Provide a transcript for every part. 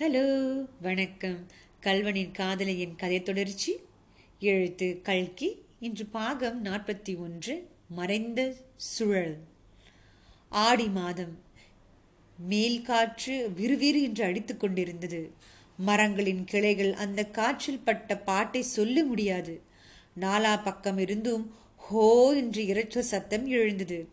Hello வணக்கம். கல்வனின் காதலையின் கதை தொடர்ச்சி. எழுத்து கல்கி. இன்று பாகம் நாற்பத்தி ஒன்று மறைந்த சுழல். ஆடி மாதம். மேல் காற்று விறுவிறு என்று அடித்துக் கொண்டிருந்தது. மரங்களின் கிளைகள் அந்த காற்றில் பட்ட பாட்டை சொல்ல முடியாது. நாலா பக்கம் இருந்தும் ஹோ என்று இரைச்ச சத்தம் எழுந்தது.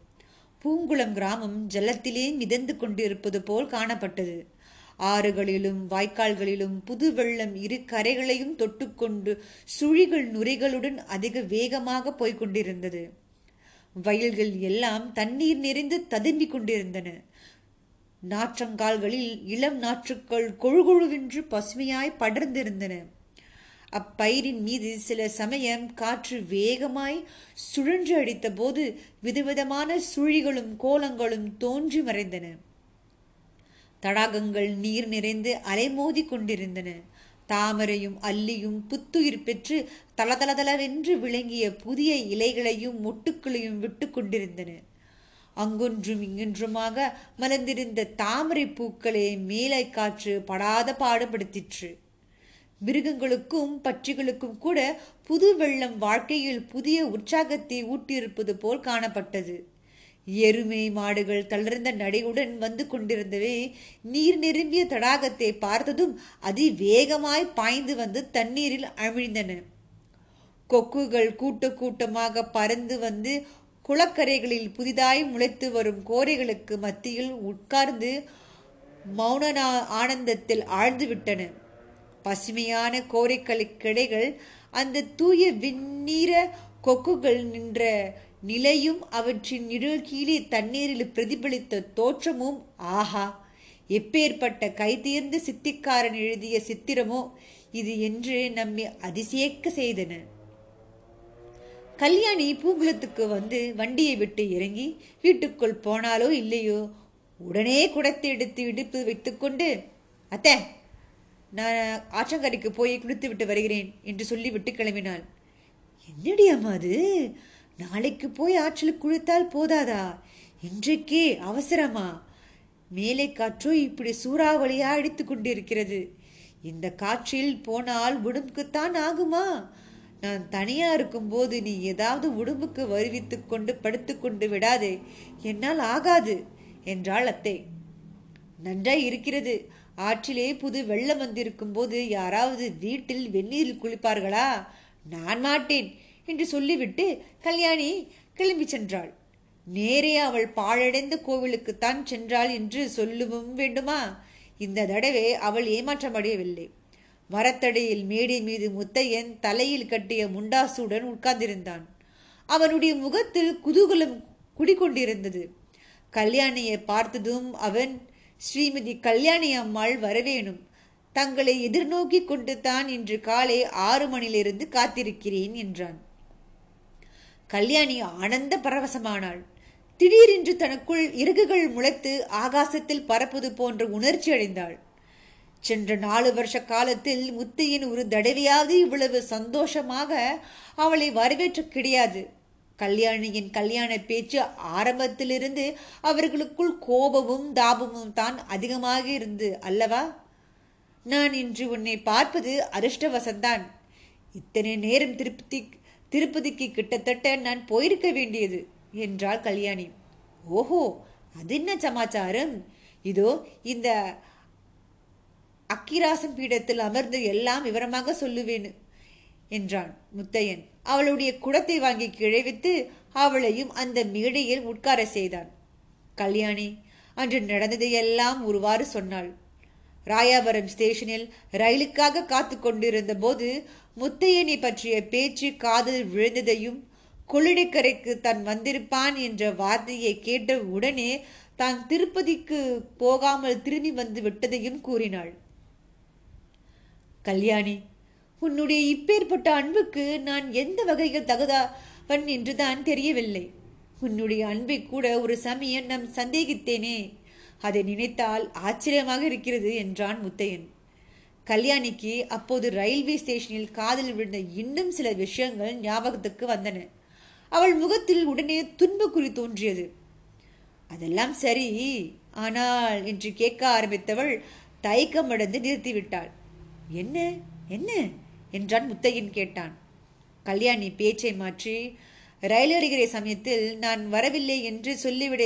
பூங்குளம் கிராமம் ஜலத்திலே மிதந்து கொண்டிருப்பது போல் காணப்பட்டது. ஆறுகளிலும் வாய்க்கால்களிலும் புது வெள்ளம் இரு கரைகளையும் தொட்டுக்கொண்டு சுழிகள் நுரைகளுடன் அதிக வேகமாக போய்க் கொண்டிருந்தது வயல்கள் எல்லாம் தண்ணீர் நிறைந்து ததும்பிக் கொண்டிருந்தன. நாற்றங்கால்களில் இளம் நாற்றுக்கள் கொழுகொழுவென்று பசுமையாய் படர்ந்திருந்தன. அப்பயிரின் மீது சில சமயம் காற்று வேகமாய் சுழன்று அடித்தபோது விதவிதமான சுழிகளும் கோலங்களும் தோன்றி மறைந்தன. தடாகங்கள் நீர் நிறைந்து அலைமோதி கொண்டிருந்தன. தாமரையும் அல்லியும் புத்துயிர் பெற்று தளதளதளவென்று விளங்கிய புதிய இலைகளையும் மொட்டுக்களையும் விட்டு கொண்டிருந்தன. அங்கொன்றும் இங்கொன்றுமாக மலர்ந்திருந்த தாமரை பூக்களே மேலை காற்று படாத பாடுபடுத்திற்று. மிருகங்களுக்கும் பட்சிகளுக்கும் கூட புது வெள்ளம் வாழ்க்கையில் புதிய உற்சாகத்தை ஊட்டியிருப்பது போல் காணப்பட்டது. எருமை மாடுகள் தளர்ந்த நடையுடன் வந்து கொண்டிருந்தவை நீர் நிரம்பிய தடாகத்தை பார்த்ததும் அதிவேகமாய் பாய்ந்து வந்து தண்ணீரில் அமிழ்ந்தன. கொக்குகள் கூட்ட கூட்டமாக பறந்து வந்து குளக்கரைகளில் புதிதாய் முளைத்து வரும் கோரைகளுக்கு மத்தியில் உட்கார்ந்து மௌன ஆனந்தத்தில் ஆழ்ந்துவிட்டன பசுமையான பசுமையான கோரைக்களிடைகள் அந்த தூய விண்ணீர கொக்குகள் நின்ற நிலையும் அவற்றின் நிழற்கீழே தண்ணீரில் பிரதிபலித்த தோற்றமும் ஆஹா! எப்பேற்பட்ட கைதேர்ந்த சித்திக்காரன் எழுதிய சித்திரமோ இது என்று நம்மை அதிசயக்க செய்தன. கல்யாணி பூங்குளத்துக்கு வந்து வண்டியை விட்டு இறங்கி வீட்டுக்குள் போனாலோ இல்லையோ உடனே குடத்தை எடுத்து இடுப்பு வைத்துக்கொண்டு அத்தை நான் ஆற்றங்கரைக்கு போய் குளித்து விட்டு வருகிறேன் என்று சொல்லிவிட்டு கிளம்பினாள். என்னடி அம்மா அது? நாளைக்கு போய் ஆற்றில் குளித்தால் போதாதா? இன்றைக்கே அவசரமா? மேலே காற்றோ இப்படி சூறாவளியா அடித்து கொண்டிருக்கிறது. இந்த காற்றில் போனால் உடம்புக்குத்தான் ஆகுமா? நான் தனியா இருக்கும்போது நீ ஏதாவது உடம்புக்கு வருவித்து கொண்டு படுத்துக்கொண்டு விடாதே. என்னால் ஆகாது என்றாள் அத்தை. நன்றாய் இருக்கிறது. ஆற்றிலே புது வெள்ளம் வந்திருக்கும் போது யாராவது வீட்டில் வெந்நீரில் குளிப்பார்களா? நான் மாட்டேன். என்று சொல்லிவிட்டு கல்யாணி கிளம்பி சென்றாள். நேரே அவள் பாழடைந்த கோவிலுக்குத்தான் சென்றாள் என்று சொல்லவும் வேண்டுமா? இந்த தடவை அவள் ஏமாற்றமடையவில்லை மரத்தடையில் மேடை மீது முத்தையன் தலையில் கட்டிய முண்டாசுடன் உட்கார்ந்திருந்தான். அவனுடைய முகத்தில் குதூகலம் குடிக்கொண்டிருந்தது கல்யாணியை பார்த்ததும் அவன் ஸ்ரீமதி கல்யாணி அம்மாள் வரவேணும். தங்களை எதிர்நோக்கி கொண்டு தான் இன்று காலை ஆறு மணியிலிருந்து காத்திருக்கிறேன் என்றான். கல்யாணி ஆனந்த பரவசமானாள். திடீரென்று தனக்குள் இறகுகள் முளைத்து ஆகாசத்தில் பறப்பது போன்ற உணர்ச்சி அடைந்தாள். சென்ற நாலு வருஷ காலத்தில் முத்தையின் ஒரு தடவையாவது இவ்வளவு சந்தோஷமாக அவளை வரவேற்ற கிடையாது. கல்யாணியின் கல்யாண பேச்சு ஆரம்பத்திலிருந்து அவர்களுக்குள் கோபமும் தாபமும் தான் அதிகமாக இருந்து அல்லவா? நான் இன்று உன்னை பார்ப்பது அதிர்ஷ்டவசந்தான். இத்தனை நேரம் திருப்தி திருப்பதிக்கு கிட்டத்தட்ட நான் போயிருக்க வேண்டியது என்றாள் கல்யாணி. ஓஹோ அது என்ன சமாச்சாரம்? இதோ இந்த அக்கிராசம் பீடத்தில் அமர்ந்து எல்லாம் விவரமாக சொல்லுவேன் என்றான் முத்தையன். அவளுடைய குடத்தை வாங்கி கிழைவித்து அவளையும் அந்த மேடையில் உட்கார செய்தான். கல்யாணி அன்று நடந்ததையெல்லாம் ஒருவாறு சொன்னாள். ராயாபுரம் ஸ்டேஷனில் ரயிலுக்காக காத்து கொண்டிருந்த போது முத்தையனை பற்றிய பேச்சு காதில் விழுந்ததையும் கொள்ளிடக்கரைக்கு தான் வந்திருப்பான் என்ற வார்த்தையை கேட்ட உடனே தான் திருப்பதிக்கு போகாமல் திரும்பி வந்து விட்டதையும் கூறினாள். கல்யாணி உன்னுடைய இப்பேற்பட்ட அன்புக்கு நான் எந்த வகையில் தகுதாவன் என்றுதான் தெரியவில்லை. உன்னுடைய அன்பை கூட ஒரு சமயம் நம் சந்தேகித்தேனே. அதை நினைத்தால் ஆச்சரியமாக இருக்கிறது என்றான் முத்தையன். கல்யாணிக்கு அப்போது ரயில்வே ஸ்டேஷனில் காதில் விழுந்த இன்னும் சில விஷயங்கள் ஞாபகத்துக்கு வந்தன. அவள் முகத்தில் உடனே துன்பக்குறி தோன்றியது. அதெல்லாம் சரி ஆனால் என்று கேட்க ஆரம்பித்தவள் தயக்கமடைந்து நிறுத்திவிட்டாள். என்ன என்ன? என்றான் முத்தையன் கேட்டான். கல்யாணி பேச்சை மாற்றி ரயில் அருகிற சமயத்தில் நான் வரவில்லை என்று சொல்லிவிட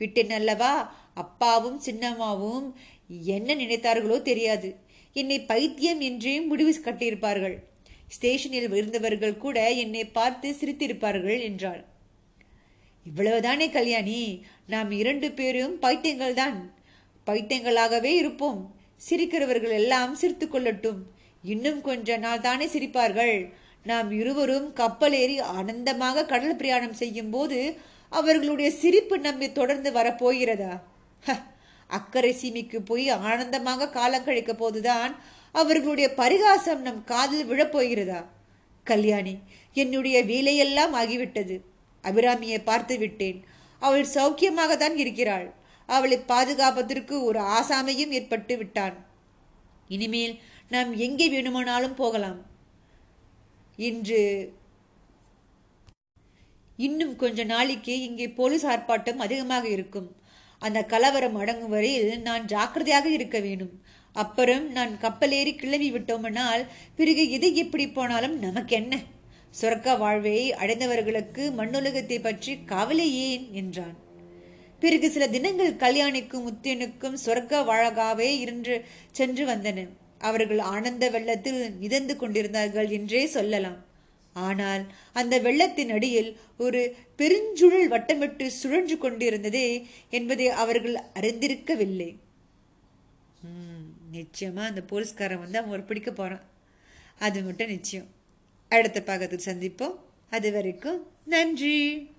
விட்டேன் அல்லவா? அப்பாவும் சின்னம்மாவும் என்ன நினைத்தார்களோ தெரியாது. என்னை பைத்தியம் என்றே முடிவு கட்டியிருப்பார்கள். ஸ்டேஷனில் இருந்தவர்கள் கூட என்னை பார்த்து சிரித்திருப்பார்கள் என்றாள். இவ்வளவுதானே கல்யாணி நாம் இரண்டு பேரும் பைத்தியங்கள் தான். பைத்தியங்களாகவே இருப்போம். சிரிக்கிறவர்கள் எல்லாம் சிரித்து கொள்ளட்டும். இன்னும் கொஞ்ச நாள் தானே சிரிப்பார்கள். நாம் இருவரும் கப்பல் ஏறி ஆனந்தமாக கடல் பிரயாணம் செய்யும் போது அவர்களுடைய சிரிப்பு நம்மை தொடர்ந்து வரப்போகிறதா? அக்கறை சீமிக்கு போய் ஆனந்தமாக காலம் கழிக்க போதுதான் அவர்களுடைய பரிகாசம் நம் காதில் விழப்போகிறதா கல்யாணி என்னுடைய வேலையெல்லாம் ஆகிவிட்டது. அபிராமியை பார்த்து விட்டேன். அவள் சௌக்கியமாக தான் இருக்கிறாள். அவளை பாதுகாப்பதற்கு ஒரு ஆசாமையும் ஏற்பட்டு விட்டான். இனிமேல் நாம் எங்கே வேணுமானாலும் போகலாம். இன்று இன்னும் கொஞ்ச நாளைக்கு இங்கே போலீஸ் ஆர்ப்பாட்டம் அதிகமாக இருக்கும். அந்த கலவரம் அடங்கும் வரையில் நான் ஜாக்கிரதையாக இருக்க வேண்டும். அப்புறம் நான் கப்பலேறி கிளம்பி விட்டோமென்னால் பிறகு எது எப்படி போனாலும் நமக்கு என்ன சொர்க்க வாழ்வை அடைந்தவர்களுக்கு மண்ணுலகத்தை பற்றி கவலை ஏன்? என்றான். பிறகு சில தினங்கள் கல்யாணிக்கும் முத்தியனுக்கும் சொர்க்க வாழகாவே இருந்து சென்று வந்தன. அவர்கள் ஆனந்த வெள்ளத்தில் மிதந்து கொண்டிருந்தார்கள் என்றே சொல்லலாம். ஆனால் அந்த வெள்ளத்தின் அடியில் ஒரு பெருஞ்சுழல் வட்டமிட்டு சுழன்று கொண்டிருந்ததே என்பதை அவர்கள் அறிந்திருக்கவில்லை. நிச்சயமா அந்த போலீஸ்காரன் வந்து அவங்க பிடிக்க போறான். அது மட்டும் நிச்சயம். அடுத்த பாகத்தில் சந்திப்போம். அது வரைக்கும் நன்றி.